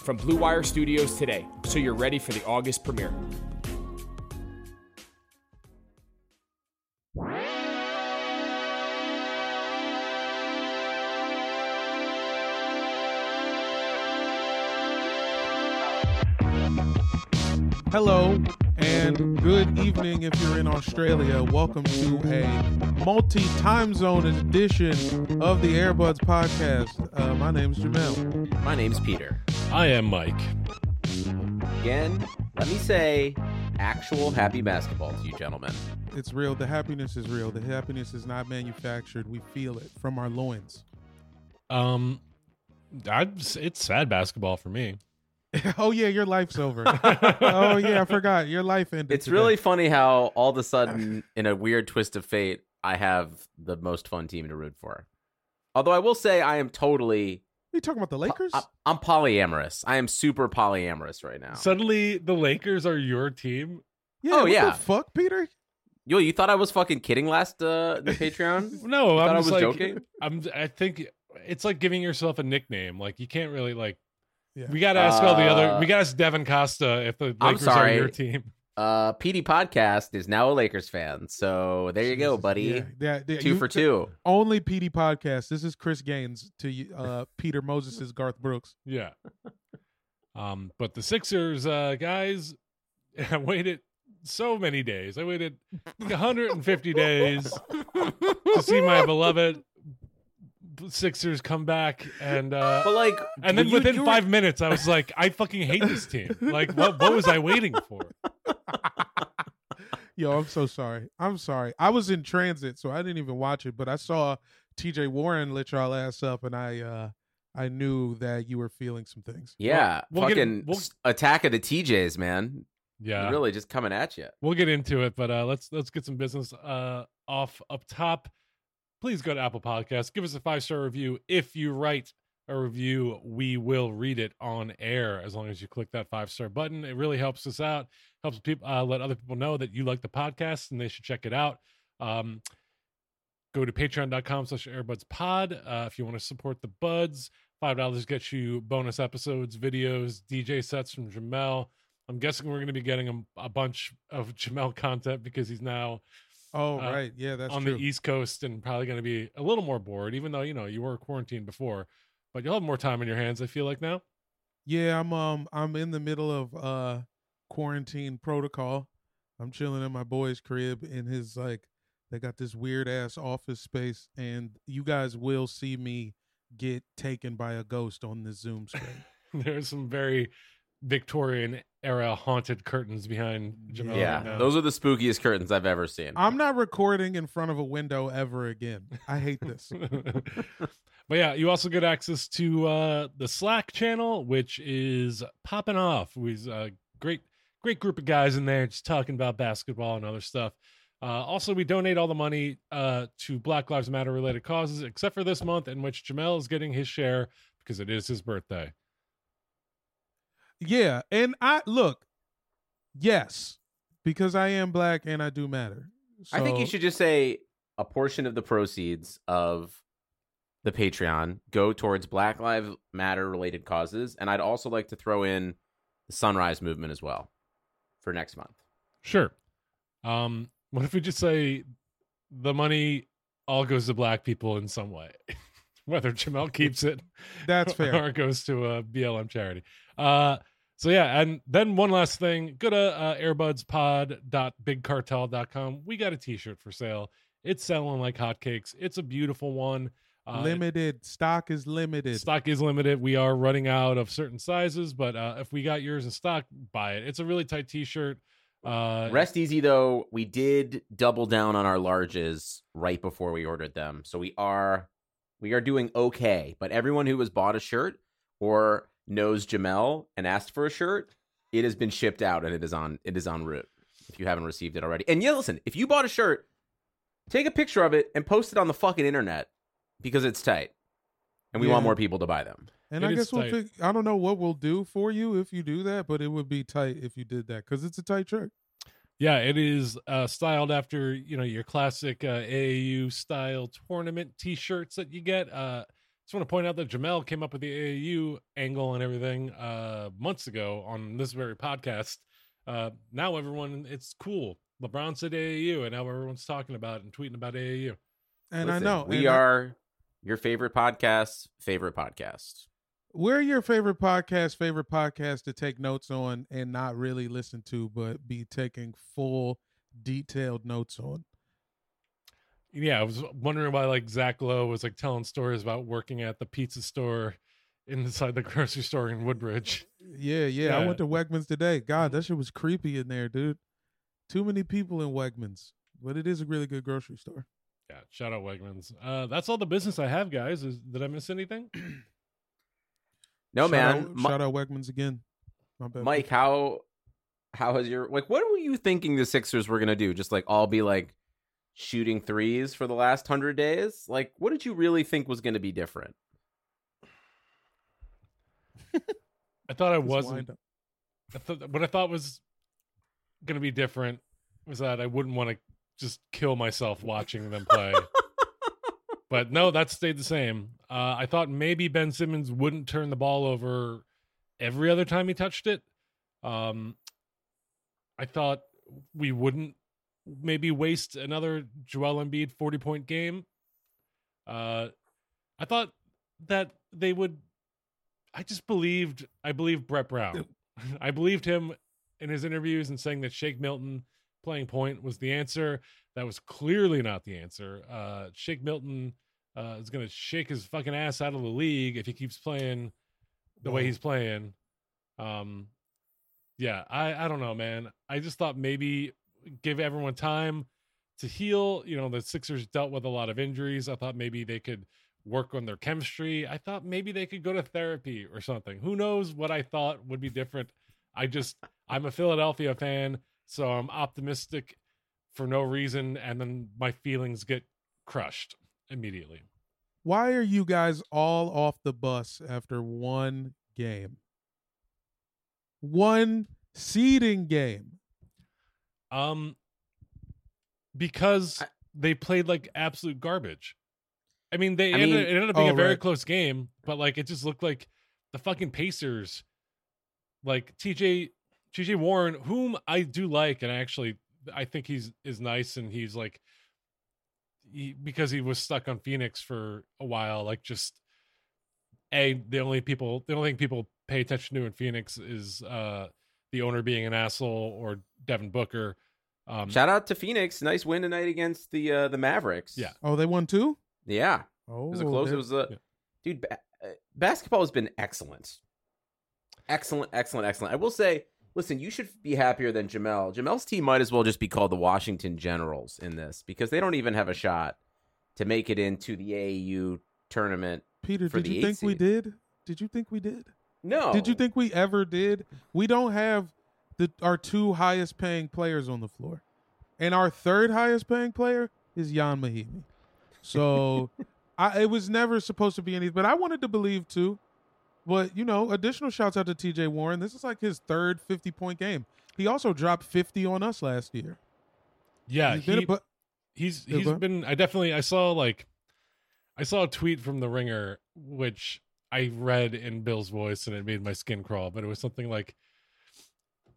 from Blue Wire Studios today so you're ready for the August premiere. Hello and good evening if you're in Australia. Welcome to a multi time zone edition of the Airbuds podcast. Uh, my name's Jamel. My name's Peter. I am Mike. Again, let me say actual happy basketball to you, gentlemen. It's real. The happiness is real. The happiness is not manufactured. We feel it from our loins. Um, I it's sad basketball for me. oh yeah, your life's over. oh yeah, I forgot. Your life ended. It's today. really funny how all of a sudden, in a weird twist of fate, I have the most fun team to root for. Although I will say I am totally Are You talking about the Lakers? I- I'm polyamorous. I am super polyamorous right now. Suddenly, the Lakers are your team. yeah. oh, what yeah. The fuck, Peter. Yo, you thought I was fucking kidding last uh the Patreon? No, thought I'm I was like, joking? I'm. I think it's like giving yourself a nickname. Like you can't really like. Yeah. We got to ask all the other. Uh, We got to ask Devin Costa if the I'm Lakers sorry. are your team. Uh PD Podcast is now a Lakers fan. So there you go, buddy. Yeah, yeah, yeah, Two you- for two. Only PD podcast. This is Chris Gaines to uh, Peter Moses' Garth Brooks. Yeah. Um, but the Sixers, uh, guys, I waited so many days. I waited 150 days to see my beloved Sixers come back, and uh, But like and then you- within you were- five minutes, I was like, I fucking hate this team. Like, what what was I waiting for? Yo, I'm so sorry. I'm sorry. I was in transit, so I didn't even watch it, but I saw TJ Warren lit y'all ass up, and I uh I knew that you were feeling some things. Yeah, We'll get- fucking we'll- attack of the TJs, man. Yeah, Really just coming at you. we'll get into it, but uh, let's let's get some business uh, off up top. Please go to Apple Podcasts, give us a five star review. If you write a review, we will read it on air as long as you click that five star button. It really helps us out, helps people uh, let other people know that you like the podcast and they should check it out. Um, go to patreon.com slash airbudspod uh, if you want to support the buds. Five dollars gets you bonus episodes, videos, DJ sets from Jamel. I'm guessing we're going to be getting a, a bunch of Jamel content because he's now Oh, Uh, right. Yeah, that's on true. the East Coast and probably going to be a little more bored, even though you know you were quarantined before. But you'll have more time on your hands. I feel like now. Yeah, I'm um I'm in the middle of uh quarantine protocol. I'm chilling in my boy's crib in his like they got this weird ass office space and you guys will see me get taken by a ghost on this Zoom screen. There's some very Victorian era haunted curtains behind Jamel. yeah, right those are the spookiest curtains I've ever seen. I'm not recording in front of a window ever again. I hate this. but yeah, you also get access to uh, the Slack channel, which is popping off. We've a great, great group of guys in there just talking about basketball and other stuff. Uh, also, we donate all the money uh, to Black Lives Matter related causes, except for this month in which Jamel is getting his share because it is his birthday. Yeah, and I look, yes, because I am black and I do matter. I think you should just say a portion of the proceeds of the Patreon go towards Black Lives Matter related causes, and I'd also like to throw in the Sunrise Movement as well for next month. Sure. Um, what if we just say the money all goes to black people in some way, whether Jamel keeps it That's fair. or it goes to a BLM charity. Uh, So yeah, and then one last thing, go to uh, airbudspod.bigcartel.com. We got a t-shirt for sale. It's selling like hotcakes. It's a beautiful one. Uh, limited stock is limited. Stock is limited. We are running out of certain sizes, but uh, if we got yours in stock, buy it. It's a really tight t-shirt. Uh, Rest easy though. We did double down on our larges right before we ordered them, so we are we are doing okay. But everyone who has bought a shirt or knows Jamel and asked for a shirt, it has been shipped out and it is on it is on route. If you haven't received it already, and yeah, listen, if you bought a shirt, take a picture of it and post it on the fucking internet because it's tight, and we Yeah. want more people to buy them. And It I guess we'll tight. fig- I don't know what we'll do for you if you do that, but it would be tight if you did that because it's a tight shirt. Yeah, it is uh, styled after you know your classic uh, AAU style tournament T-shirts that you get. Uh, just want to point out that Jamel came up with the AAU angle and everything uh, months ago on this very podcast. Uh, now everyone, it's cool. LeBron said AAU, and now everyone's talking about it and tweeting about AAU. And Listen, I know we and I- are your favorite podcast, favorite podcast. we're your favorite podcast, favorite podcast to take notes on and not really listen to, but be taking full detailed notes on. Yeah, I was wondering why like Zach Lowe was like telling stories about working at the pizza store inside the grocery store in Woodbridge. Yeah, yeah. I went to Wegmans today. God, that shit was creepy in there, dude. Too many people in Wegmans, but it is a really good grocery store. Yeah, shout out Wegmans. Uh, that's all the business I have, guys. Is, did I miss anything? No Shout man, out, Mi- shout out Wegmans again. My bad. Mike, how how has your like what were you thinking the Sixers were gonna do? Just like all be like shooting threes for the last hundred days? Like what did you really think was gonna be different? I thought I wasn't. I thought, what I thought was going to be different was that I wouldn't want to just kill myself watching them play. but no, that stayed the same. Uh, I thought maybe Ben Simmons wouldn't turn the ball over every other time he touched it. Um, I thought we wouldn't maybe waste another Joel Embiid 40 point game. Uh, I thought that they would. I just believed. I believed Brett Brown. I believed him in his interviews and saying that Shake Milton playing point was the answer. That was clearly not the answer. Uh, Shake Milton uh, is going to shake his fucking ass out of the league if he keeps playing the way he's playing. Um, yeah, I I don't know, man. I just thought maybe give everyone time to heal. You know, the Sixers dealt with a lot of injuries. I thought maybe they could work on their chemistry. I thought maybe they could go to therapy or something. Who knows what I thought would be different. I just I'm a Philadelphia fan, so I'm optimistic for no reason and then my feelings get crushed immediately. Why are you guys all off the bus after one game? One seeding game. Um because I- they played like absolute garbage. I mean, they I ended, mean- it ended up being Oh, a very right. close game, but like it just looked like the fucking Pacers, like TJ TJ Warren, whom I do like, and I actually I think he's is nice, and he's like he, because he was stuck on Phoenix for a while, like just a the only people the only thing people pay attention to in Phoenix is uh the owner being an asshole or Devin Booker. Um, Shout out to Phoenix. Nice win tonight against the uh the Mavericks. Yeah. Oh, they won two? Yeah. Oh, It was a close. It was a yeah. dude. Ba- uh, basketball has been excellent, excellent, excellent, excellent. I will say, listen, you should be happier than Jamel. Jamel's team might as well just be called the Washington Generals in this because they don't even have a shot to make it into the AAU tournament. Peter, for did the you eight think we did? Did you think we did? No, Did you think we ever did? We don't have the our two highest paying players on the floor. And our third highest paying player is Ian Mahinmi. So I it was never supposed to be anything, but I wanted to believe too. But you know, additional shouts out to TJ Warren. This is like his third 50 point game. He also dropped 50 on us last year. yeah, He's been a bu- he's Yeah, he's go ahead. been i definitely i saw like i saw a tweet from the ringer which i read in bill's voice and it made my skin crawl but it was something like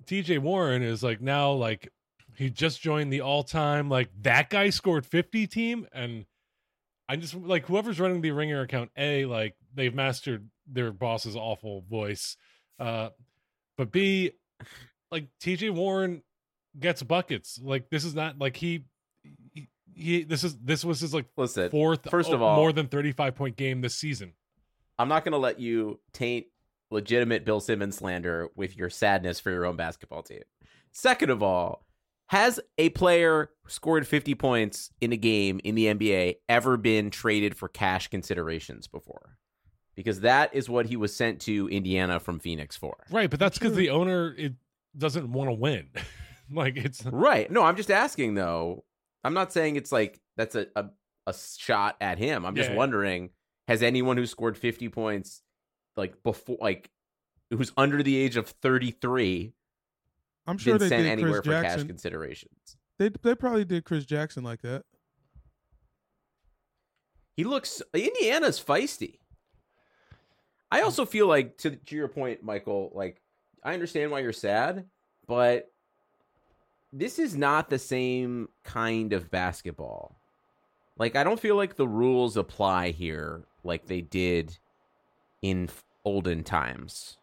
tj warren is like now like he just joined the all-time like that guy scored 50 team and i just like whoever's running the ringer account a like they've mastered their boss's awful voice uh but B, like TJ Warren gets buckets. Like this is not like he, he, he this is this was his like Listen, fourth first of oh, all- more than 35 point game this season. I'm not going to let you taint legitimate Bill Simmons slander with your sadness for your own basketball team. Second of all, has a player scored 50 points in a game in the NBA ever been traded for cash considerations before? Because that is what he was sent to Indiana from Phoenix for. Right, but that's because the hmm. owner it doesn't want to win. like it's Right. No, I'm just asking though. I'm not saying it's like that's a a, a shot at him. I'm just Yeah. wondering has anyone who scored 50 points like before like who's under the age of 33 I'm sure been they sent did anywhere Chris for cash considerations. They they probably did Chris Jackson like that. He looks Indiana's feisty. I hmm. also feel like to to your point, Michael, like I understand why you're sad, but this is not the same kind of basketball. Like I don't feel like the rules apply here like they did in olden times.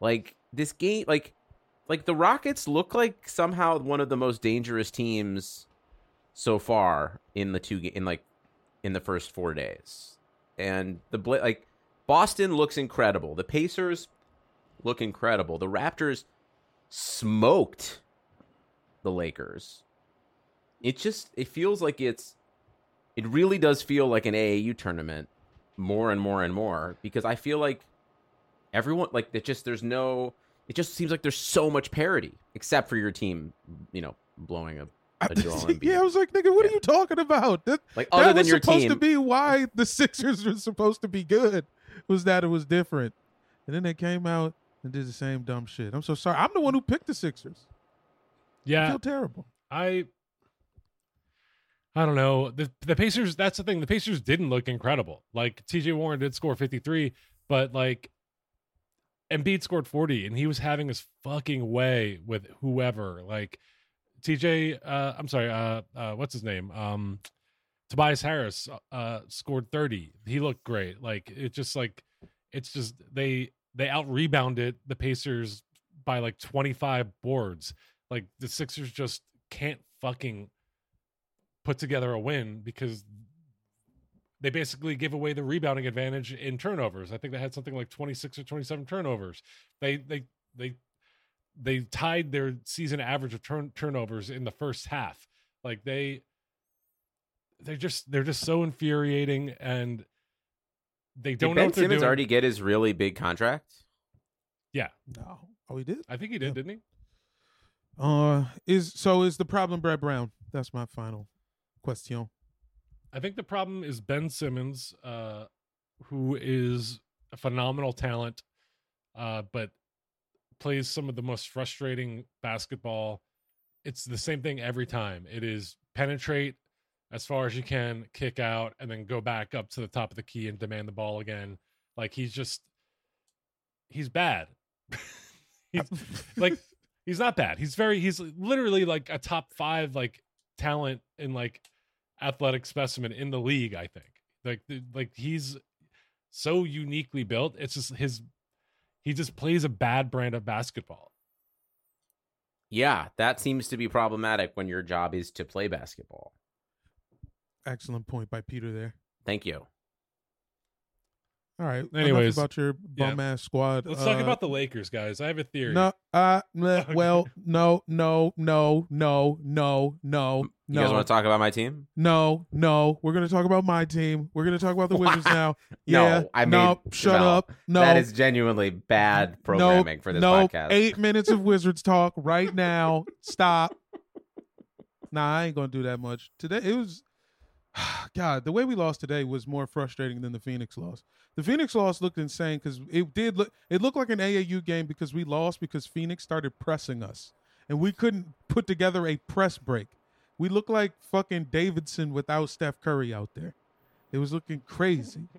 Like this game like like the Rockets look like somehow one of the most dangerous teams so far in the two in like in the first 4 days. And the like Boston looks incredible. The Pacers look incredible. The Raptors smoked the Lakers. It just it feels like it's it really does feel like an AAU tournament more and more and more because I feel like everyone like it just there's no it just seems like there's so much parity except for your team, you know, blowing a, a Joel Embiid. yeah, I was like, nigga, what Yeah. are you talking about? That, like that other than was your supposed team. to be why the Sixers were supposed to be good. Was that it was different, and then they came out and did the same dumb shit. I'm so sorry. I'm the one who picked the Sixers. Yeah, I feel terrible. I I don't know. The the Pacers that's the thing. The Pacers didn't look incredible. Like TJ Warren did score 53, but like Embiid scored 40 and he was having his fucking way with whoever. Like TJ uh I'm sorry, uh uh what's his name? Um Tobias Harris uh scored 30. He looked great. Like it just like it's just they they out rebounded the Pacers by like 25 boards. Like the Sixers just can't fucking put together a win because they basically give away the rebounding advantage in turnovers. I think they had something like 26 or 27 turnovers. They they they they tied their season average of turn turnovers in the first half. Like they they're just they're just so infuriating and they don't know Ben what Simmons doing. already get his really big contract? yeah, No, oh, he did. I think he did, didn't he? Uh, is so is the problem Brett Brown? That's my final question. I think the problem is Ben Simmons, uh, who is a phenomenal talent, uh, but plays some of the most frustrating basketball. It's the same thing every time. It is penetrate as far as you can, kick out, and then go back up to the top of the key and demand the ball again. Like he's just he's bad. he's like he's not bad. He's very he's literally like a top five like talent in like athletic specimen in the league. I think like like he's so uniquely built. It's just his he just plays a bad brand of basketball. Yeah, that seems to be problematic when your job is to play basketball. Excellent point by Peter there. Thank you. All right. Anyways, about your yeah. bum ass squad. Let's talk Uh, about the Lakers, guys. I have a theory. No, uh, Okay. well, no, no, no, no, no, no, You no, guys want to talk about my team? no, no. We're gonna talk about my team. We're gonna talk about the Wizards now. Yeah, No, I no, mean, shut Val, up. No, That is genuinely bad programming no, for this no, podcast. Eight minutes of Wizards talk right now. Stop. Nah, I ain't gonna do that much today. It was, God, the way we lost today was more frustrating than the Phoenix loss. The Phoenix loss looked insane because it did look. It looked like an AAU game because we lost because Phoenix started pressing us, and we couldn't put together a press break. We look like fucking Davidson without Steph Curry out there. It was looking crazy.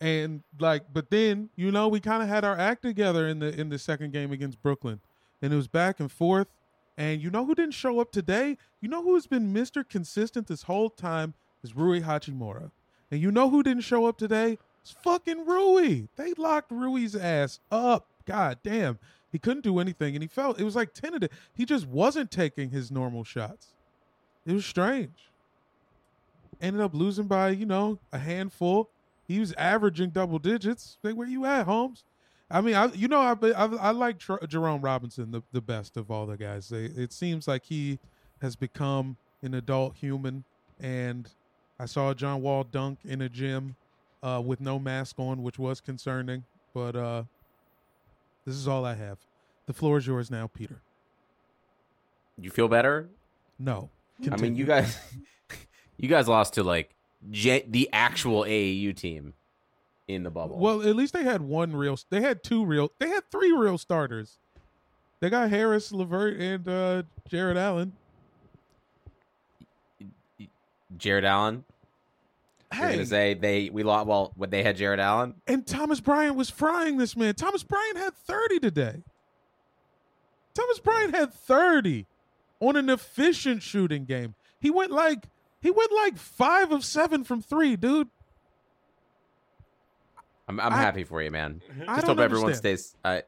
And like, but then you know we kind of had our act together in the in the second game against Brooklyn, and it was back and forth. And you know who didn't show up today? You know who has been Mister Consistent this whole time is Rui Hachimura. And you know who didn't show up today? It's fucking Rui. They locked Rui's ass up. God damn. He couldn't do anything, and he felt it was like tentative. He just wasn't taking his normal shots. It was strange. Ended up losing by you know a handful. He was averaging double digits. Like, where you at, Holmes? I mean, I you know I I, I like Tr- Jerome Robinson the, the best of all the guys. They, it seems like he has become an adult human, and I saw John Wall dunk in a gym uh, with no mask on, which was concerning. But uh, this is all I have. The floor is yours now, Peter. You feel better? No, I mean, you guys, you guys lost to like J- the actual AAU team in the bubble. Well, at least they had one real. They had two real. They had three real starters. They got Harris, Levert, and uh, Jarrett Allen. Jarrett Allen. You're Hey, gonna say they we lost. Well, what they had Jarrett Allen. and Thomas Bryant was frying this man. Thomas Bryant had thirty today. Thomas Bryant had thirty on an efficient shooting game. He went like he went like five of seven from three, dude. I'm I'm I- happy for you, man. I Just don't hope everyone understand. stays. Uh,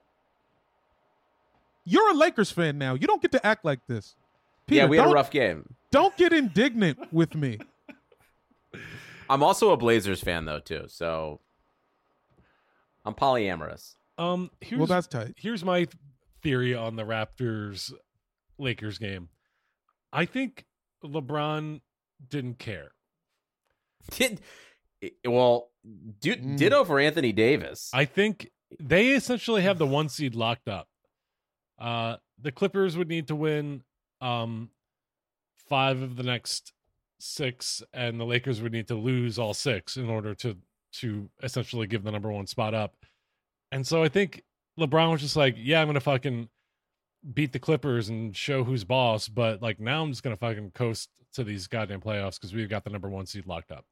You're a Lakers fan now. You don't get to act like this. Peter, yeah, we had don't, a rough game. don't get indignant with me. I'm also a Blazers fan though too, so I'm polyamorous. Um, here's well, that's tight. here's my theory on the Raptors Lakers game. I think LeBron didn't care. Did well, du- Mm. ditto for Anthony Davis. I think they essentially have the one seed locked up. Uh, the Clippers would need to win um, five of the next six, and the Lakers would need to lose all six in order to to essentially give the number one spot up. And so I think LeBron was just like, "Yeah, I'm gonna fucking beat the Clippers and show who's boss," but like now I'm just gonna fucking coast to these goddamn playoffs because we've got the number one seed locked up.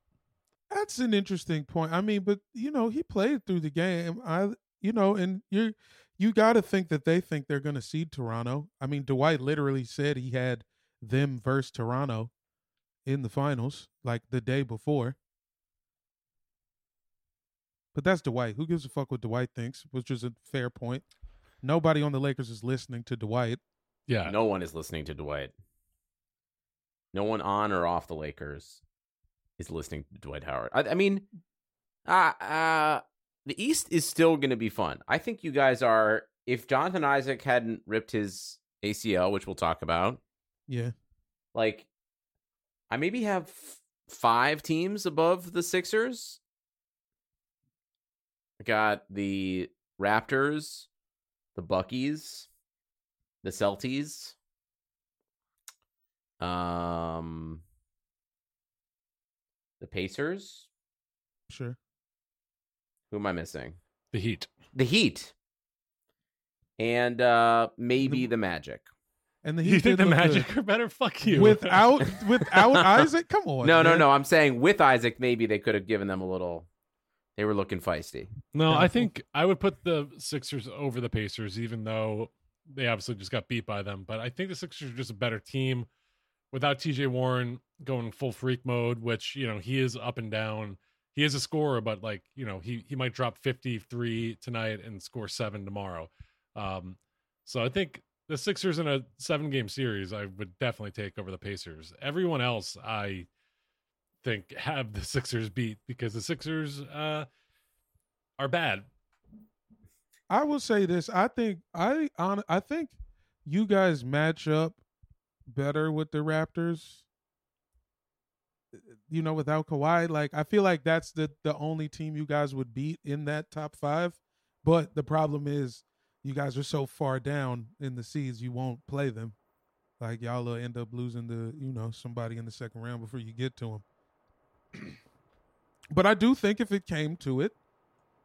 That's an interesting point. I mean, but you know, he played through the game. I, you know, and you, you got to think that they think they're to seed Toronto. I mean, Dwight literally said he had them versus Toronto in the finals, like the day before. But that's Dwight. Who gives a fuck what Dwight thinks? Which is a fair point. Nobody on the Lakers is listening to Dwight. Yeah, No one is listening to Dwight. No one on or off the Lakers is listening to Dwight Howard. I, I mean, uh, uh, the East is still going to be fun. I think you guys are. If Jonathan Isaac hadn't ripped his ACL, which we'll talk about, Yeah. like, I maybe have f- five teams above the Sixers. I got the Raptors, the Buckies, the Celtics, um, the Pacers. Sure. Who am I missing? the Heat. The Heat, and uh maybe The- the Magic. And the You Heat think did the look good. Magic are better? Fuck you. without without Isaac? Come on. no, no, no. I'm saying with Isaac, maybe they could have given them a little. They were looking feisty. No, I think I would put the Sixers over the Pacers, even though they obviously just got beat by them. But I think the Sixers are just a better team without TJ Warren going full freak mode, which, you know, he is up and down. He is a scorer, but like, you know, he, he might drop 53 tonight and score seven tomorrow. Um, so I think the Sixers in a seven game series, I would definitely take over the Pacers. Everyone else, I think, have the Sixers beat because the Sixers, uh, are bad. I will say this. I think I on I think you guys match up better with the Raptors. You know, without Kawhi, like I feel like that's the the only team you guys would beat in that top five. But the problem is, you guys are so far down in the seeds, you won't play them. Like y'all will end up losing the, you know somebody in the second round before you get to them. but I do think if it came to it,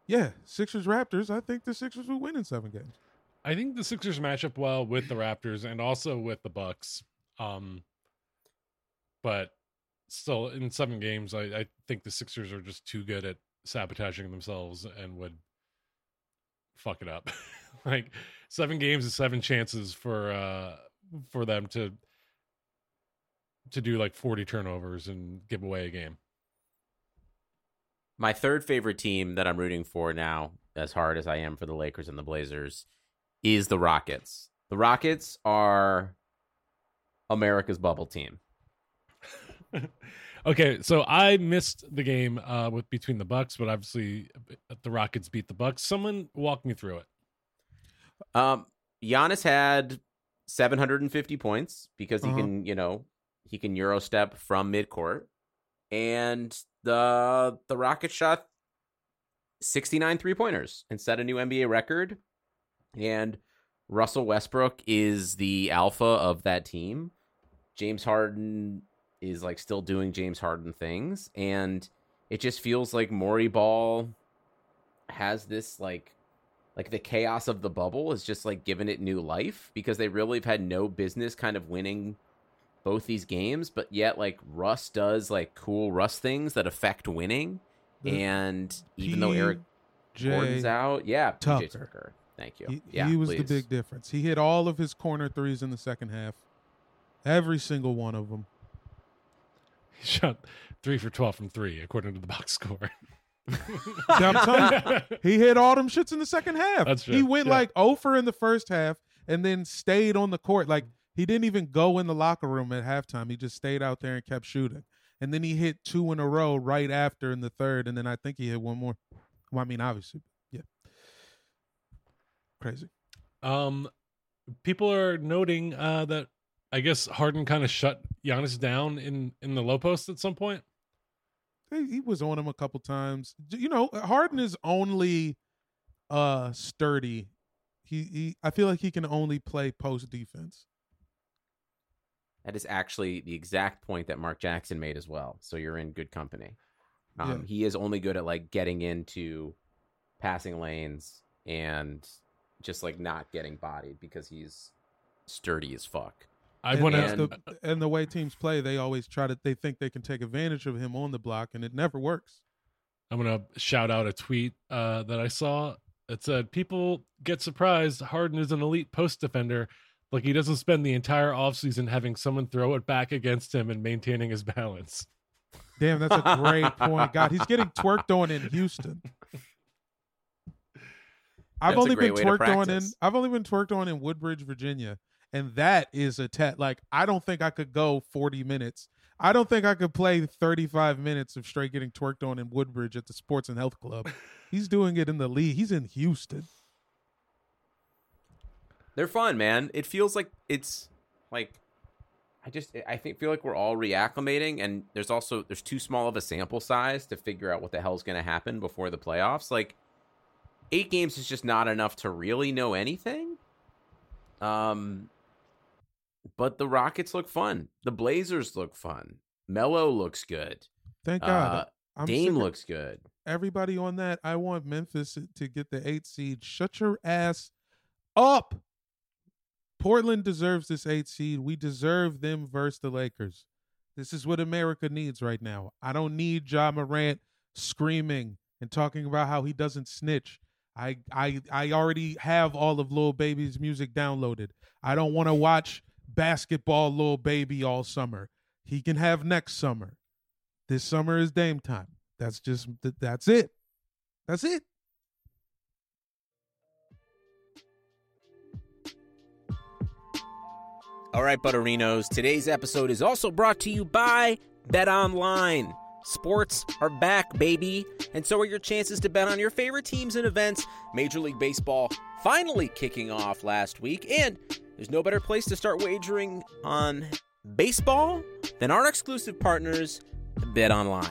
yeah, Sixers Raptors. I think the Sixers will win in seven games. I think the Sixers match up well with the Raptors and also with the Bucks. Um, but still, in seven games, I, I think the Sixers are just too good at sabotaging themselves and would fuck it up. like seven games is seven chances for uh for them to to do like forty turnovers and give away a game. My third favorite team that I'm rooting for now, as hard as I am for the Lakers and the Blazers, is the Rockets. The Rockets are America's bubble team. okay, so I missed the game uh, with between the Bucks, but obviously uh, the Rockets beat the Bucks. Someone walk me through it. Um, Giannis had 750 points because he Uh-huh. can, you know, he can euro step from midcourt, and the the Rockets shot 69 three pointers and set a new NBA record. And Russell Westbrook is the alpha of that team. James Harden is like still doing James Harden things, and it just feels like Morey Ball has this like like the chaos of the bubble is just like given it new life because they really have had no business kind of winning both these games, but yet like Russ does like cool Russ things that affect winning. The and even though Eric Jay, Gordon's out, yeah, PJ Tucker. Tucker. Thank you. He, yeah, he was please. the big difference. He hit all of his corner threes in the second half. Every single one of them. He shot three for twelve from three, according to the box score. I'm telling you, he hit all them shits in the second half. That's true, He went yeah. like oh over in the first half and then stayed on the court. Like he didn't even go in the locker room at halftime. He just stayed out there and kept shooting. And then he hit two in a row right after in the third. And then I think he hit one more. Well, I mean, obviously, yeah. Crazy. Um, people are noting uh, that I guess Harden kind of shut Giannis down in in the low post at some point. He, he was on him a couple times. You know, Harden is only uh sturdy. He, he I feel like he can only play post defense. That is actually the exact point that Mark Jackson made as well. So you're in good company. Um, Yeah. He is only good at like getting into passing lanes and just like not getting bodied because he's sturdy as fuck. I and, want to. the, and the way teams play, they always try to. They think they can take advantage of him on the block, and it never works. I'm gonna shout out a tweet uh, that I saw. It said, "People get surprised. Harden is an elite post defender. Like he doesn't spend the entire offseason having someone throw it back against him and maintaining his balance." Damn, that's a great point. God, he's getting twerked on in Houston. I've That's only been great way to twerked on in. I've only been twerked on in Woodbridge, Virginia, and that is a tet. Like I don't think I could go forty minutes. I don't think I could play thirty-five minutes of straight getting twerked on in Woodbridge at the Sports and Health Club. He's doing it in the league. He's in Houston. They're fun, man. It feels like it's like I just I think feel like we're all reacclimating and there's also there's too small of a sample size to figure out what the hell's going to happen before the playoffs. Like 8 games is just not enough to really know anything. Um but the Rockets look fun. The Blazers look fun. Melo looks good. Thank God. Uh, Dame looks good. everybody on that. I want Memphis to get the eight seed. Shut your ass up. Portland deserves this eight seed. We deserve them versus the Lakers. This is what America needs right now. I don't need Ja Morant screaming and talking about how he doesn't snitch. I I I already have all of Lil Baby's music downloaded. I don't want to watch basketball Lil Baby all summer. He can have next summer. This summer is Dame time. That's just th- that's it. That's it. All right, Butterinos. Today's episode is also brought to you by Bet Online. Sports are back, baby, and so are your chances to bet on your favorite teams and events. Major League Baseball finally kicking off last week, and there's no better place to start wagering on baseball than our exclusive partners, Bet Online.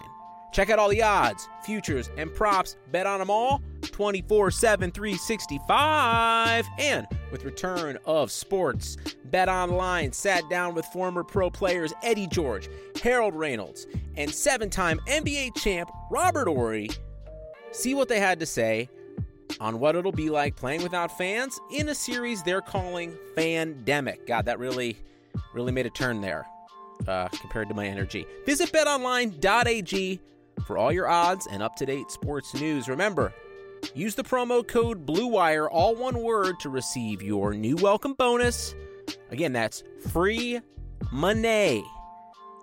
Check out all the odds, futures, and props. Bet on them all 24 7, 365. And with return of sports, Bet Online sat down with former pro players Eddie George, Harold Reynolds, and seven time NBA champ Robert Horry. See what they had to say on what it'll be like playing without fans in a series they're calling Fandemic. God, that really, really made a turn there uh, compared to my energy. Visit betonline.ag for all your odds and up to date sports news. Remember, use the promo code BLUEWIRE, all one word, to receive your new welcome bonus. Again, that's free money.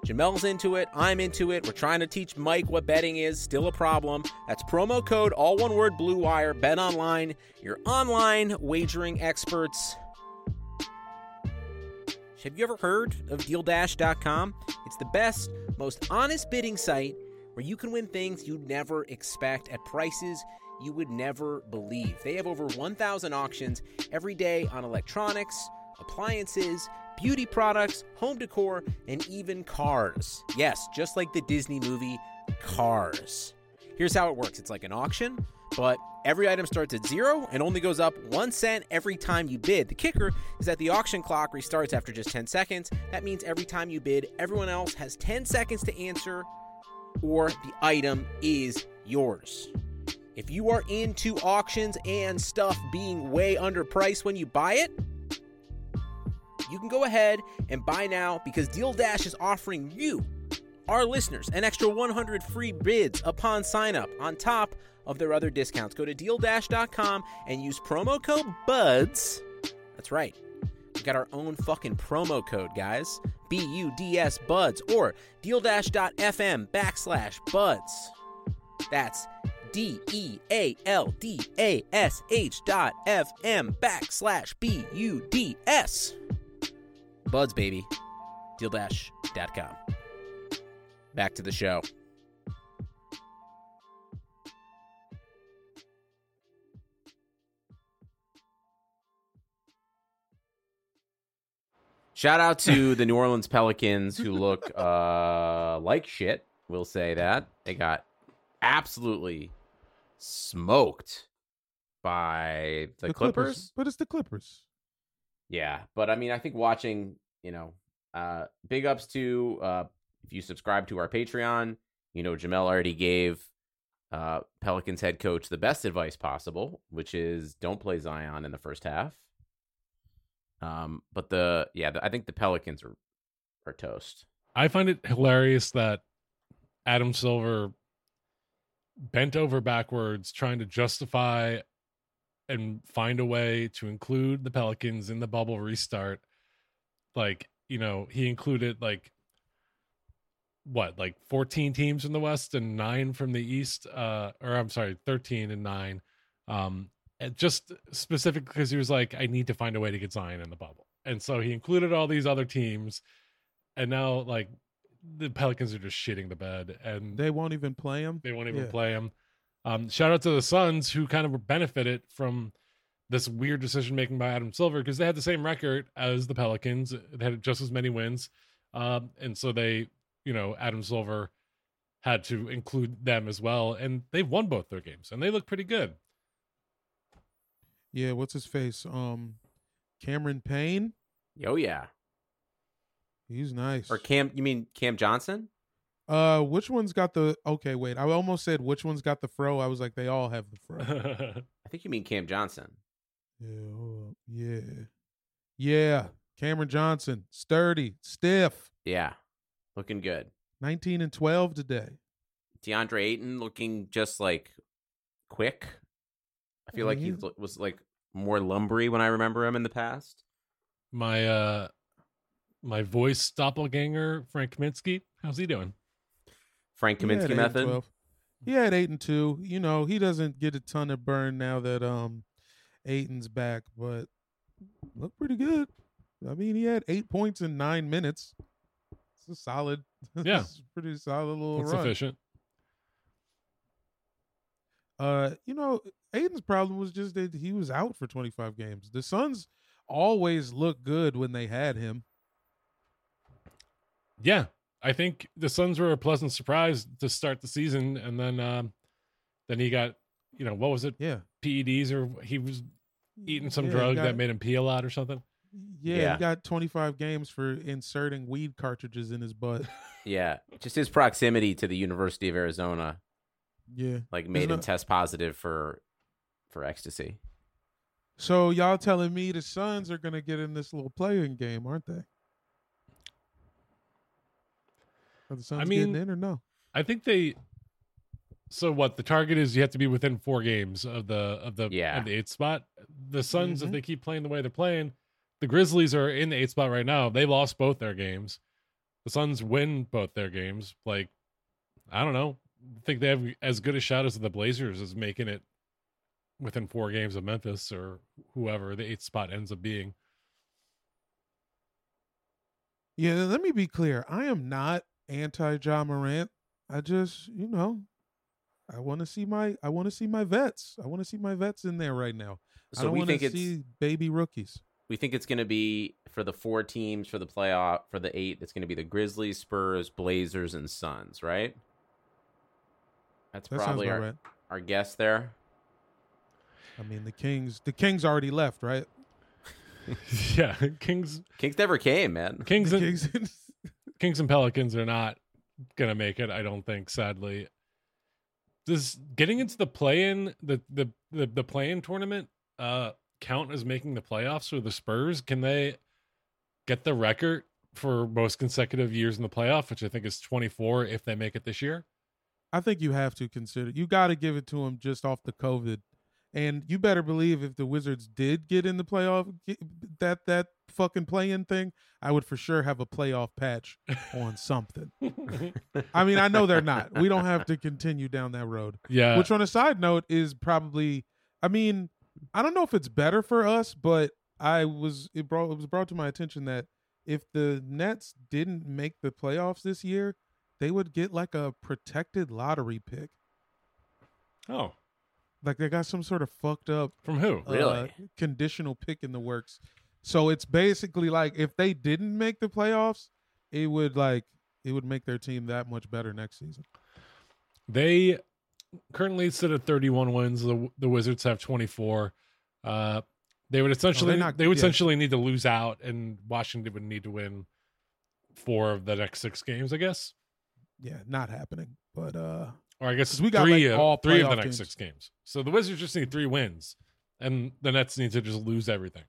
Jamel's into it. I'm into it. We're trying to teach Mike what betting is. Still a problem. That's promo code, all one word, Blue Wire. Bet online. Your online wagering experts. Have you ever heard of DealDash.com? It's the best, most honest bidding site where you can win things you'd never expect at prices you would never believe. They have over 1,000 auctions every day on electronics, appliances, beauty products, home decor, and even cars. Yes, just like the Disney movie Cars. Here's how it works it's like an auction, but every item starts at zero and only goes up one cent every time you bid. The kicker is that the auction clock restarts after just 10 seconds. That means every time you bid, everyone else has 10 seconds to answer, or the item is yours. If you are into auctions and stuff being way underpriced when you buy it, you can go ahead and buy now because Deal Dash is offering you, our listeners, an extra 100 free bids upon sign up on top of their other discounts. Go to dealdash.com and use promo code BUDS. That's right. We got our own fucking promo code, guys. B U D S BUDS or dealdash.fm backslash BUDS. That's D E A L D A S H dot F M backslash B U D S. Buds, baby. DealDash.com. Back to the show. Shout out to the New Orleans Pelicans who look uh, like shit. We'll say that. They got absolutely smoked by the, Clippers. But it's the Clippers. Yeah, but I mean, I think watching, you know, uh, big ups to uh, if you subscribe to our Patreon, you know, Jamel already gave uh, Pelicans head coach the best advice possible, which is don't play Zion in the first half. Um, but the yeah, the, I think the Pelicans are are toast. I find it hilarious that Adam Silver bent over backwards trying to justify and find a way to include the Pelicans in the bubble restart. Like, you know, he included like what, like 14 teams in the West and nine from the East, uh, or I'm sorry, 13 and nine. Um, and just specifically because he was like, I need to find a way to get Zion in the bubble. And so he included all these other teams. And now, like, the Pelicans are just shitting the bed and They won't even play him. they won't even Yeah. play him. Um, shout out to the Suns who kind of benefited from this weird decision making by Adam Silver because they had the same record as the Pelicans. They had just as many wins, um, and so they, you know, Adam Silver had to include them as well, and they've won both their games, and they look pretty good. Yeah, what's his face? Um, Cameron Payne. Oh yeah, He's nice. or Cam? You mean Cam Johnson? Uh, which one's got the? Okay, wait. I almost said which one's got the fro. I was like, they all have the fro. I think you mean Cam Johnson. yeah, yeah, yeah. Cameron Johnson, sturdy, stiff. Yeah, looking good. Nineteen and twelve today. DeAndre Ayton looking just like quick. I feel like he was like more lumbery when I remember him in the past. my uh, my voice doppelganger Frank Kaminsky, how's he doing? Frank He Kaminsky eight and method. 12. He had eight and two. You know, he doesn't get a ton of burn now that um Ayton's back, but looked pretty good. I mean, he had eight points in nine minutes. It's a solid, Yeah. it's a pretty solid little That's run. sufficient. Uh, you know, Ayton's problem was just that he was out for 25 games. The Suns always looked good when they had him. Yeah, I think the Suns were a pleasant surprise to start the season, and then um, then he got you know what was it Yeah. PEDs or he was eating some Yeah, drug got- that made him pee a lot or something. Yeah, Yeah. he got 25 games for inserting weed cartridges in his butt. Yeah, just his proximity to the University of Arizona yeah. like made him not- test positive for for ecstasy. So y'all telling me the Suns are gonna get in this little playing game, aren't they? Are the Suns I mean- getting in or no? I think they. So what the target is? You have to be within four games of the of the Yeah. of the eighth spot. The Suns, Mhm. if they keep playing the way they're playing, the Grizzlies are in the eighth spot right now. They lost both their games. the Suns win both their games, like I don't know, I think they have as good a shot as the Blazers as making it within four games of Memphis or whoever the eighth spot ends up being. Yeah, let me be clear. I am not anti Ja Morant. I just, you know, I want to see my I want to see my vets. I want to see my vets in there right now. I So don't we want think to it's see baby rookies. we think it's going to be for the four teams for the playoff for the eight. It's going to be the Grizzlies, Spurs, Blazers, and Suns, right? That's That probably our right. our guess there. I mean, the Kings, the Kings already left, right? yeah, Kings, Kings never came, man. Kings, The and, Kings, Kings and Pelicans are not gonna make it. I don't think. Sadly, does getting into the play-in the the the, the play-in tournament uh count as making the playoffs for the Spurs? Can they get the record for most consecutive years in the playoff, which I think is twenty four if they make it this year? I think you have to consider. You got to give it to them just off the COVID, and you better believe if the Wizards did get in the playoff, that that fucking play-in thing, I would for sure have a playoff patch on something. I mean, I know they're not. We don't have to continue down that road. yeah, Which, on a side note, is probably. I mean, I don't know if it's better for us, but I was it brought it was brought to my attention that if the Nets didn't make the playoffs this year, they would get like a protected lottery pick. oh, Like they got some sort of fucked up from who? uh, Really? conditional pick in the works. So it's basically like if they didn't make the playoffs, it would like it would make their team that much better next season. They currently sit at 31 wins. The the Wizards have 24. Uh, they would essentially not- they would yeah. essentially need to lose out, and Washington would need to win four of the next six games, I guess. Yeah, not happening. But uh Or I guess 'Cause we got, three, like, of- all three of the next games. six games. So the Wizards just need three wins, and the Nets need to just lose everything.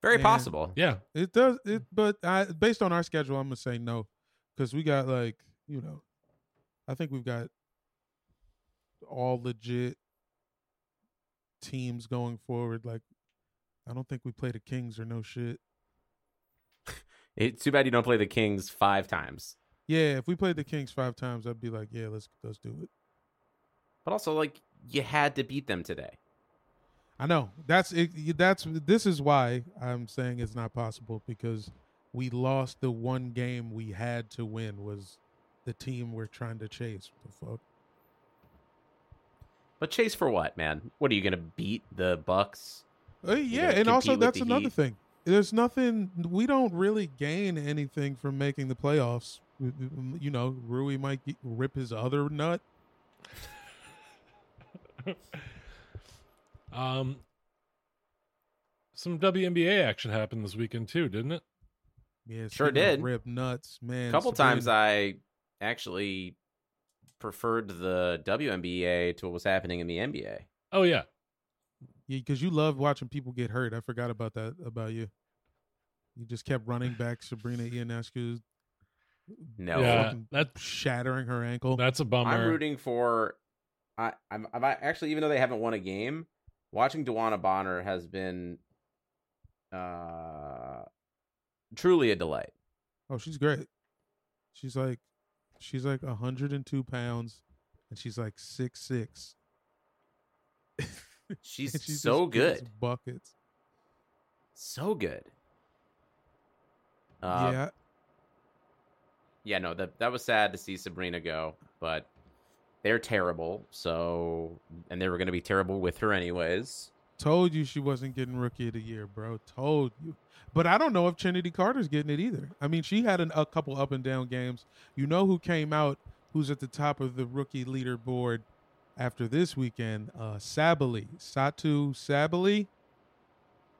Very And- possible. Yeah, It does it, but I, based on our schedule, I'm gonna say no, because we got like you know, I think we've got all legit teams going forward. Like, I don't think we play the Kings or no shit. It's too bad you don't play the Kings five times. Yeah, if we played the Kings five times, I'd be like, yeah, let's let's do it. But also, like, you had to beat them today. I know that's it, that's this is why I'm saying it's not possible because we lost the one game we had to win was the team we're trying to chase. What the fuck. But chase for what, man? What are you going to beat the Bucks? Uh, yeah, and also that's another Heat. thing. There's nothing we don't really gain anything from making the playoffs. We- we- You know, Rui might get, rip his other nut. um, some WNBA action happened this weekend too, didn't it? Yeah, Sure did. Rip nuts, man. A couple Sabrina- times I actually preferred the WNBA to what was happening in the NBA. Oh yeah, Yeah, because you love watching people get hurt. I forgot about that about you. You just kept running back Sabrina Ionescu, No. yeah. fucking That shattering her ankle. that's a bummer. I'm rooting for. I, I'm, I'm actually, even though they haven't won a game, watching DeWanna Bonner has been uh, truly a delight. Oh, she's great. She's like, she's like 102 pounds, and she's like six six. She's And she so good. Buckets. So good. Uh, yeah, yeah, no, that that was sad to see Sabrina go, but they're terrible. So, and they were going to be terrible with her anyways. told you she wasn't getting rookie of the year, bro. Told you. But I don't know if Trinity Carter's getting it either. I mean, she had an, a couple up and down games. You know who came out? Who's at the top of the rookie leaderboard after this weekend? Uh, Sabally, Satou Sabally.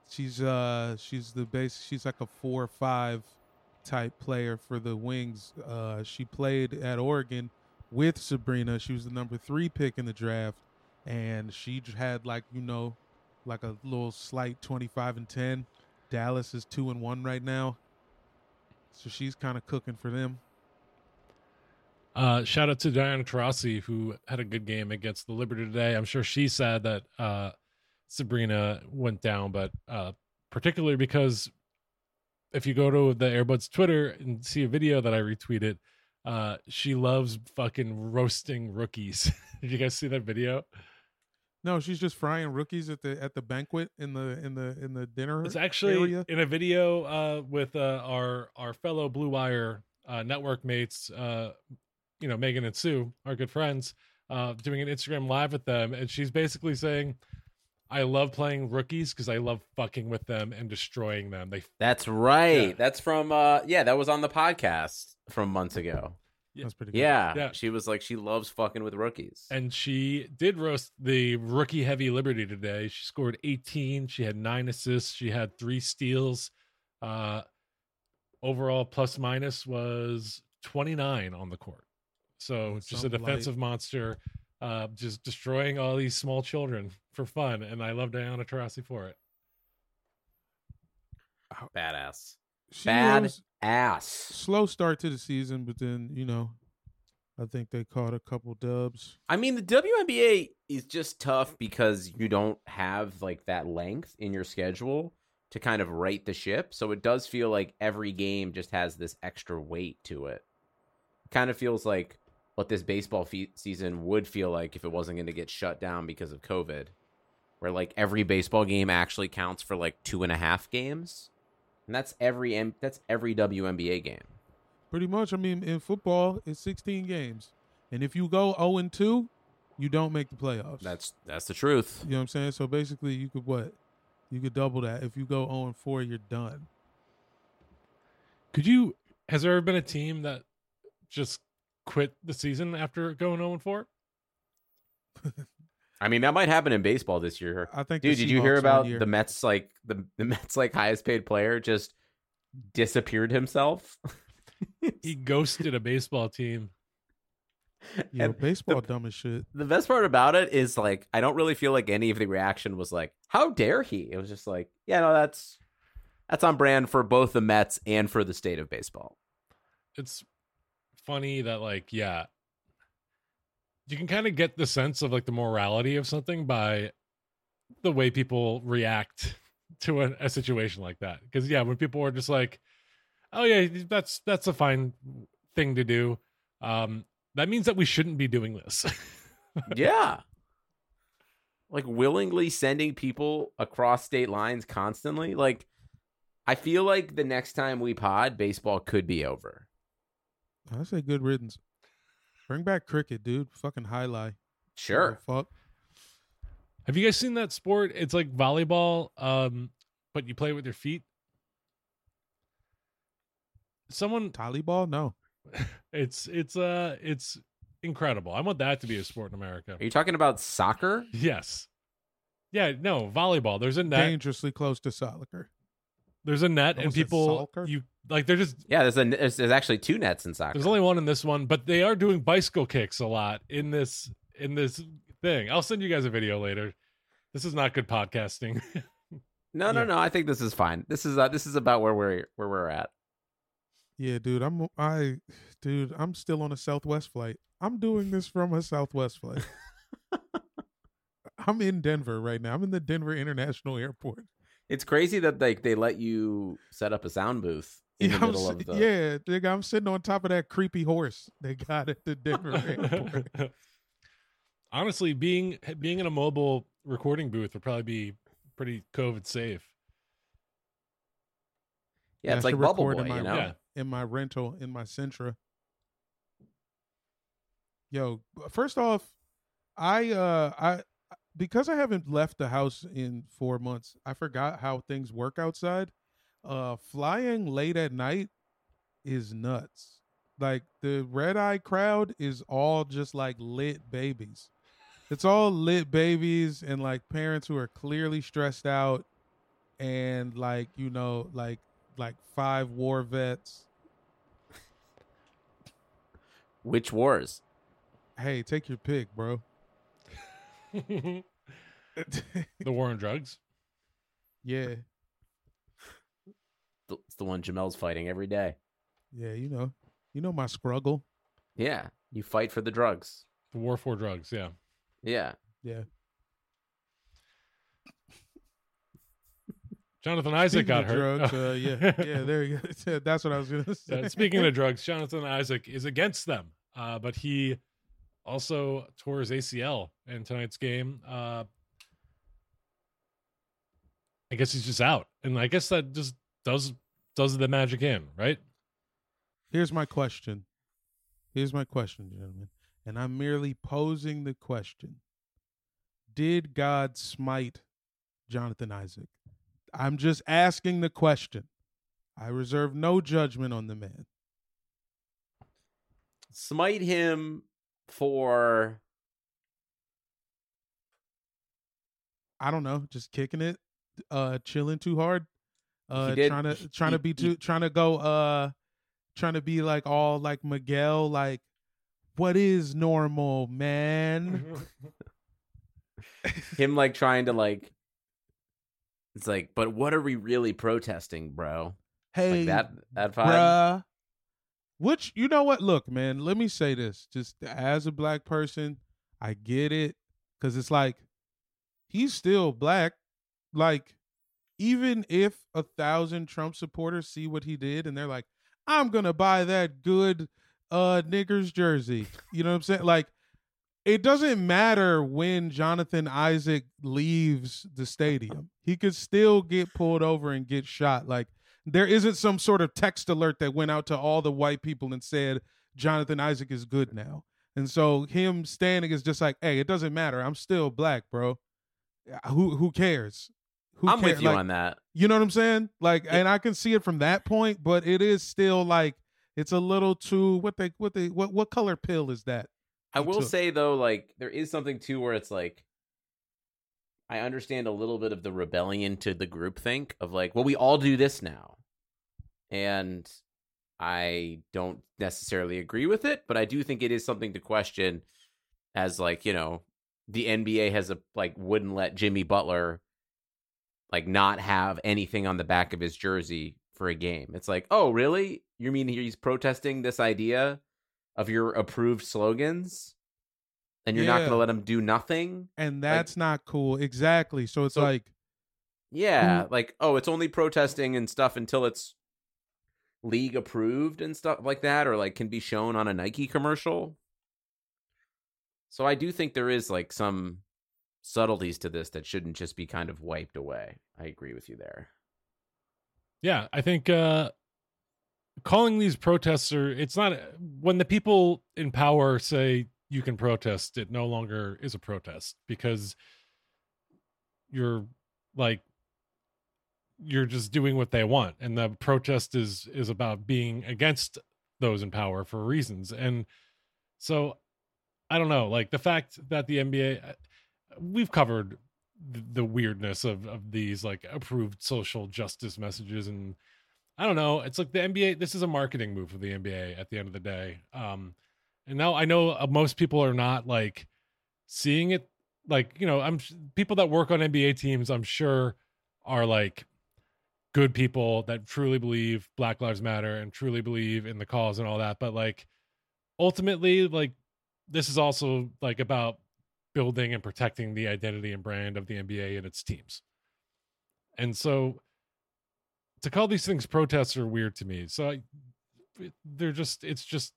She's uh she's the base. She's like a four or five type player for the Wings. Uh, she played at Oregon with Sabrina. She was the number three pick in the draft, and she had like you know like a little slight 25 and 10 dallas is 2 and 1 right now so she's kind of cooking for them Uh, shout out to Diana Taurasi who had a good game against the Liberty today. I'm sure she said that uh, Sabrina went down, but uh, particularly because if you go to the Airbuds Twitter and see a video that I retweeted, uh, she loves fucking roasting rookies. Did you guys see that video? No, she's just frying rookies at the at the banquet in the in the in the dinner. It's actually area. in a video uh, with uh, our our fellow Blue Wire uh, network mates, uh, you know Megan and Sue, our good friends, uh, doing an Instagram live with them, and she's basically saying, "I love playing rookies because I love fucking with them and destroying them." They That's right. Yeah. That's from uh yeah, that was on the podcast from months ago. That's pretty good. Yeah. Yeah. She was like she loves fucking with rookies. and she did roast the rookie heavy Liberty today. She scored 18. She had nine assists. She had three steals. Uh, overall plus minus was 29 on the court. So just a Something light. defensive monster, uh, just destroying all these small children for fun. And I love Diana Taurasi for it. Badass. She Bad was ass. slow start to the season, but then you know, I think they caught a couple dubs. I mean, the WNBA is just tough because you don't have like that length in your schedule to kind of right the ship. So it does feel like every game just has this extra weight to it. kind of feels like what this baseball fe- season would feel like if it wasn't going to get shut down because of COVID, where like every baseball game actually counts for like two and a half games, and that's every M- that's every WNBA game. Pretty much. I mean, in football, it's 16 games, and if you go 0 and 2, you don't make the playoffs. That's that's the truth. you know what I'm saying. So basically, you could what? You could double that. If you go 0 and 4, you're done. Could you, has there ever been a team that just quit the season after going 0 4? I mean, that might happen in baseball this year. I think. Dude, did you hear about the Mets? Like the the Mets, like highest paid player just disappeared himself. He ghosted a baseball team. Yo, and baseball the- dumb as shit. The best part about it is like I don't really feel like any of the reaction was like, "How dare he?" It was just like, "Yeah, no, that's that's on brand for both the Mets and for the state of baseball." it's funny that like yeah you can kind of get the sense of like the morality of something by the way people react to a, a situation like that because yeah when people are just like oh yeah that's that's a fine thing to do um that means that we shouldn't be doing this yeah. Like willingly sending people across state lines constantly. Like I feel like the next time we pod, baseball could be over. I say good riddance. Bring back cricket, dude. Fucking highlight. Sure. Fuck. have you guys seen that sport it's like volleyball um but you play with your feet someone Volleyball? No. It's it's uh it's incredible. I want that to be a sport in America. Are you talking about soccer? Yes. Yeah, no, volleyball. There's a net. Dangerously close to soccer. There's a net and people soccer? you like they're just Yeah, there's a there's, there's actually two nets in soccer. there's only one in this one, but they are doing bicycle kicks a lot in this in this thing. I'll send you guys a video later. This is not good podcasting. No, no, Yeah. no. I think this is fine. This is uh, this is about where we're where we're at. Yeah, dude. I'm I dude, I'm still on a Southwest flight. I'm doing this from a Southwest flight. I'm in Denver right now. I'm in the Denver International Airport. It's crazy that like they let you set up a sound booth in yeah, the I'm of the. yeah, nigga, I'm sitting on top of that creepy horse they got at the Denver airport. Honestly, being being in a mobile recording booth would probably be pretty COVID safe. Yeah, I it's like should Bubble Boy, in my, you know. Yeah. in my rental in my Sentra. Yo, first off, I uh I because I haven't left the house in 4 months, I forgot how things work outside. Uh flying late at night is nuts. Like the red eye crowd is all just like lit babies. It's all lit babies and like parents who are clearly stressed out and like, you know, like like five war vets. Which wars? Hey, take your pick, bro. the war on drugs. yeah, Th- It's the one Jamel's fighting every day. yeah, you know, you know my struggle. Yeah, you fight for the drugs. The war for drugs. Yeah. Yeah, Yeah, Jonathan Isaac Speaking got hurt. Drugs, uh, yeah, yeah, there you go. That's what I was gonna say. Yeah, speaking of drugs, Jonathan Isaac is against them, uh, but he also tore his ACL in tonight's game. Uh, I guess he's just out, and I guess that just does does the magic in, right? Here's my question. Here's my question, gentlemen. And I'm merely posing the question Did God smite Jonathan Isaac? I'm just asking the question. I reserve no judgment on the man. Smite him for I don't know, just kicking it, uh, chilling too hard, uh, trying to trying to be too trying to go, uh, trying to be like all like Miguel, like what is normal, man? him like trying to like it's like but what are we really protesting bro hey, like that that vibe bruh. Which you know what? Look, man. Let me say this: just as a black person, I get it because it's like he's still black. Like, even if a thousand Trump supporters see what he did and they're like, "I'm gonna buy that good uh niggers jersey," you know what I'm saying? Like, it doesn't matter when Jonathan Isaac leaves the stadium; he could still get pulled over and get shot. Like there isn't some sort of text alert that went out to all the white people and said Jonathan Isaac is good now. And so him standing is just like, hey, it doesn't matter. I'm still black, bro. Who who cares? Who i'm care- with you like, on that You know what I'm saying? Like, and I can see it from that point, but it is still like it's a little too what they what they what what color pill is that? i will took. say though like there is something too where it's like i understand a little bit of the rebellion to the group think of like well we all do this now and i don't necessarily agree with it but i do think it is something to question as like you know the nba has a like wouldn't let jimmy butler like not have anything on the back of his jersey for a game. It's like oh really? You mean he's protesting this idea of your approved slogans? And you're not going to let him do nothing? And that's not cool. Exactly. So it's So- like yeah Who- like oh it's only protesting and stuff until it's league approved and stuff like that or like can be shown on a nike commercial? So i do think there is like some subtleties to this that shouldn't just be kind of wiped away i agree with you there Yeah, I think uh calling these protests are it's not when the people in power say you can protest, it no longer is a protest because you're like you're just doing what they want and the protest is is about being against those in power for reasons. And so I don't know, like the fact that the NBA we've covered the, weirdness of of these like approved social justice messages and I don't know. It's like the NBA. This is a marketing move for the NBA at the end of the day. Um, and now I know uh, most people are not like seeing it. Like you know, I'm people that work on NBA teams. I'm sure are like good people that truly believe Black Lives Matter and truly believe in the cause and all that. But like ultimately, like this is also like about building and protecting the identity and brand of the NBA and its teams. And so to call these things protests are weird to me. So I, they're just it's just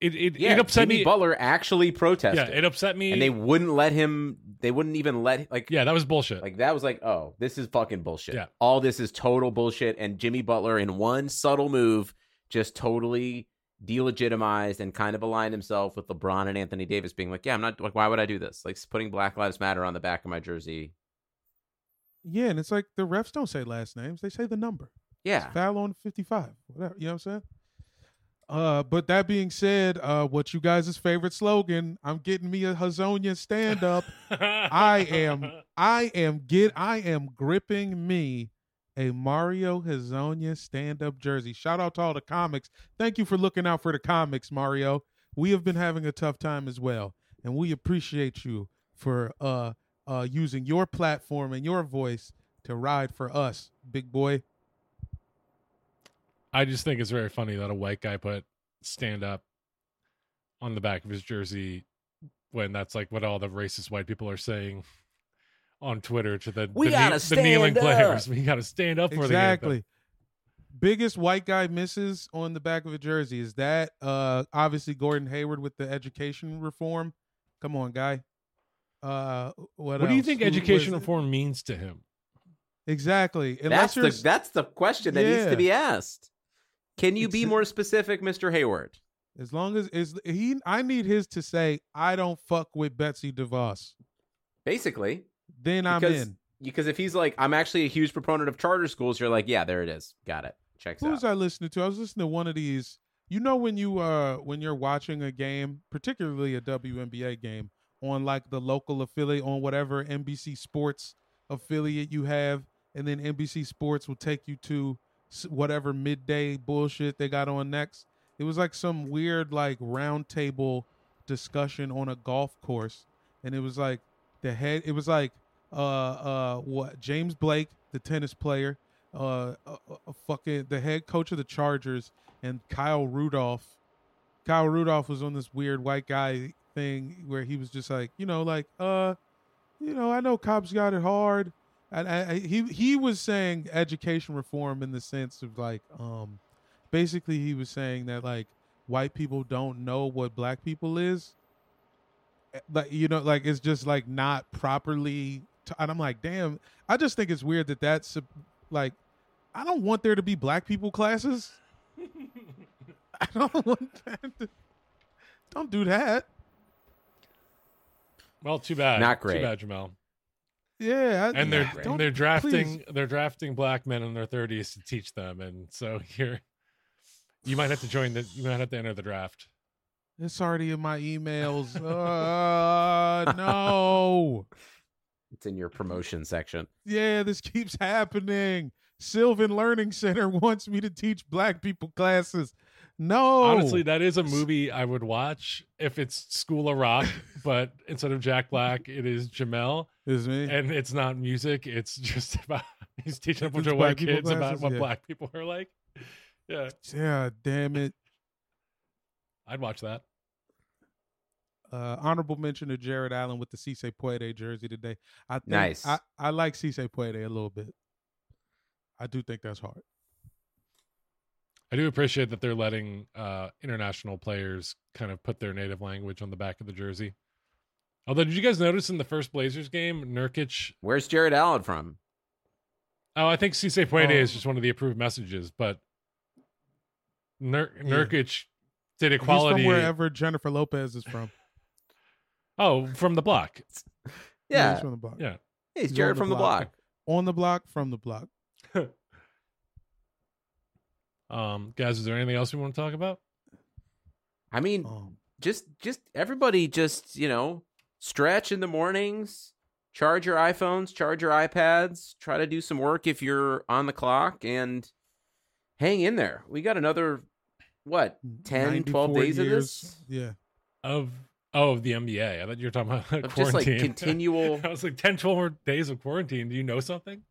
it it, yeah it upset Jimmy me. butler actually protested yeah, it upset me. and they wouldn't let him they wouldn't even let like yeah, that was bullshit. Like that was like, oh, this is fucking bullshit. Yeah. All this is total bullshit. And Jimmy Butler, in one subtle move, just totally delegitimized and kind of aligned himself with LeBron and Anthony Davis, being like, yeah, I'm not like, why would I do this? Like putting Black Lives Matter on the back of my jersey. yeah, and it's like the refs don't say last names; they say the number. Yeah. foul on 55 whatever you know what i'm saying uh but that being said uh what you guys' favorite slogan i'm getting me a Hezonja stand up i am i am get i am gripping me a mario Hezonja stand up jersey. Shout out to all the comics. Thank you for looking out for the comics mario. We have been having a tough time as well and we appreciate you for uh uh using your platform and your voice to ride for us big boy. I just think it's very funny that a white guy put stand up on the back of his jersey when that's like what all the racist white people are saying on Twitter to the We the, gotta the kneeling up. players. We got to stand up for exactly. Biggest white guy misses on the back of a jersey is that uh obviously Gordon Hayward with the education reform. Come on, guy. Uh, what, What do you think Who- education was it? reform means to him? Exactly. That's the that's the question that needs to be asked. Can you be more specific, Mr. Hayward? as long as is he I need his to say I don't fuck with Betsy DeVos. Basically, Then I'm because in. because if he's like, I'm actually a huge proponent of charter schools, you're like, yeah, there it is, got it, checks Who was. I listening to? I was listening to one of these. You know when you uh when you're watching a game, particularly a WNBA game, on like the local affiliate on whatever NBC Sports affiliate you have, and then NBC Sports will take you to whatever midday bullshit they got on next. It was like some weird like roundtable discussion on a golf course, and it was like the head. It was like uh uh what James Blake, the tennis player, uh, uh, uh fucking the head coach of the Chargers, and Kyle Rudolph. Kyle Rudolph was on this weird white guy thing where he was just like, you know, like, uh, you know, I know cops got it hard. And I, I, he he was saying education reform in the sense of like, um, basically he was saying that like white people don't know what black people is. Eh, Like you know, like it's just like not properly. T- and I'm like, damn. I just think it's weird that that's like, I don't want there to be black people classes. I don't want that. to- don't do that. Well, too bad. Not great. Too bad, Jamel. Yeah, I- And they're don't- they're drafting please. they're drafting black men in their thirties to teach them, and so you're you might have to join the you might have to enter the draft. It's already in my emails. uh, no. It's in your promotion section. Yeah, this keeps happening. Sylvan Learning Center wants me to teach black people classes. No. Honestly, that is a movie I would watch if it's School of Rock, but instead of Jack Black, it is Jamel, is me. and it's not music. It's just about he's teaching a bunch It's of white people kids about what yeah. black people are like. Yeah, yeah, damn it. I'd watch that. Uh, honorable mention to Jarrett Allen with the Cisse Poede jersey today. I think Nice. I, I like Sí Se Puede a little bit. I do think that's hard. I do appreciate that they're letting uh, international players kind of put their native language on the back of the jersey. Although, did you guys notice in the first Blazers game, Nurkic? Where's Jarrett Allen from? Oh, I think Sí Se Puede Oh. is just one of the approved messages, but Nur- Yeah. Nurkic did He's equality. from wherever Jennifer Lopez is from. Oh, from the block. Yeah, he's from the block. Yeah. Hey, he's He's Jared on from the block. block. On the block, from the block. Um, guys, is there anything else we want to talk about? I mean, Um, just just everybody just you know stretch in the mornings charge your iphones charge your ipads try to do some work if you're on the clock and hang in there we got another what 10 12 94 days of this Yeah. Of oh, of the NBA. I thought you were talking about of just like continual I was like 10, 12 more days of quarantine. Do you know something?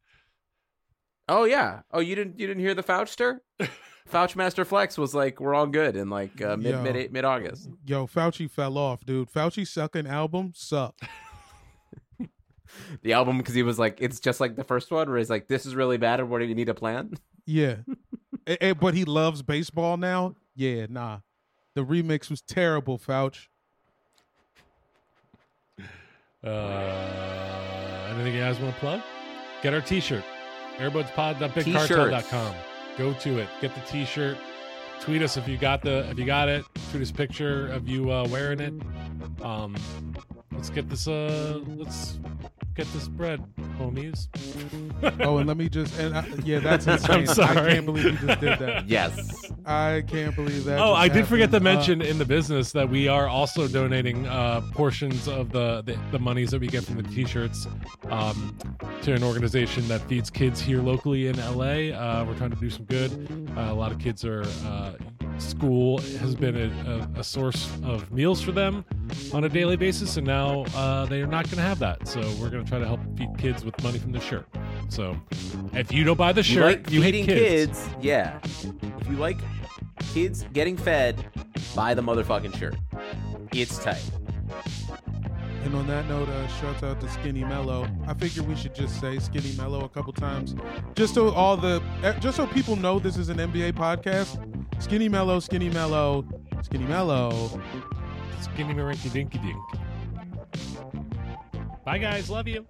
oh yeah oh you didn't you didn't hear the fouchster fouch master flex was like we're all good in like uh, mid Yo. mid mid august Yo, Fauci fell off, dude. Fauci second album sucked. the album because he was like it's just like the first one where he's like this is really bad and what do you need a plan Yeah. Eh, eh, but he loves baseball now. Yeah, nah. The remix was terrible, Fauch. Uh, anything you guys want to plug? Get our t-shirt. Airbudspod.bigcartel.com. Go to it. Get the t-shirt. Tweet us if you got the if you got it. Tweet us a picture of you uh, wearing it. Um, let's get this uh let's get this bread, homies. Oh, and let me just and I, yeah, that's insane. I'm sorry. I can't believe you just did that. yes I can't believe that. Oh, I did forget to happened. Uh, mention in the business that we are also donating uh, portions of the, the the monies that we get from the t-shirts um, to an organization that feeds kids here locally in LA. Uh, we're trying to do some good. Uh, a lot of kids are uh, school has been a, a, a source of meals for them on a daily basis, and now uh, they are not going to have that. So we're going to try to help feed kids with money from the shirt. So if you don't buy the you shirt, like you hate kids. kids. Yeah. If you like kids getting fed, buy the motherfucking shirt. It's tight. And on that note, uh, shouts out to Skinny Melo. I figure we should just say Skinny Melo a couple times, just so all the, eh, just so people know this is an NBA podcast. Skinny Melo, Skinny Melo, Skinny Melo. Skinny Marinky Dinky Dink. Bye, guys. Love you.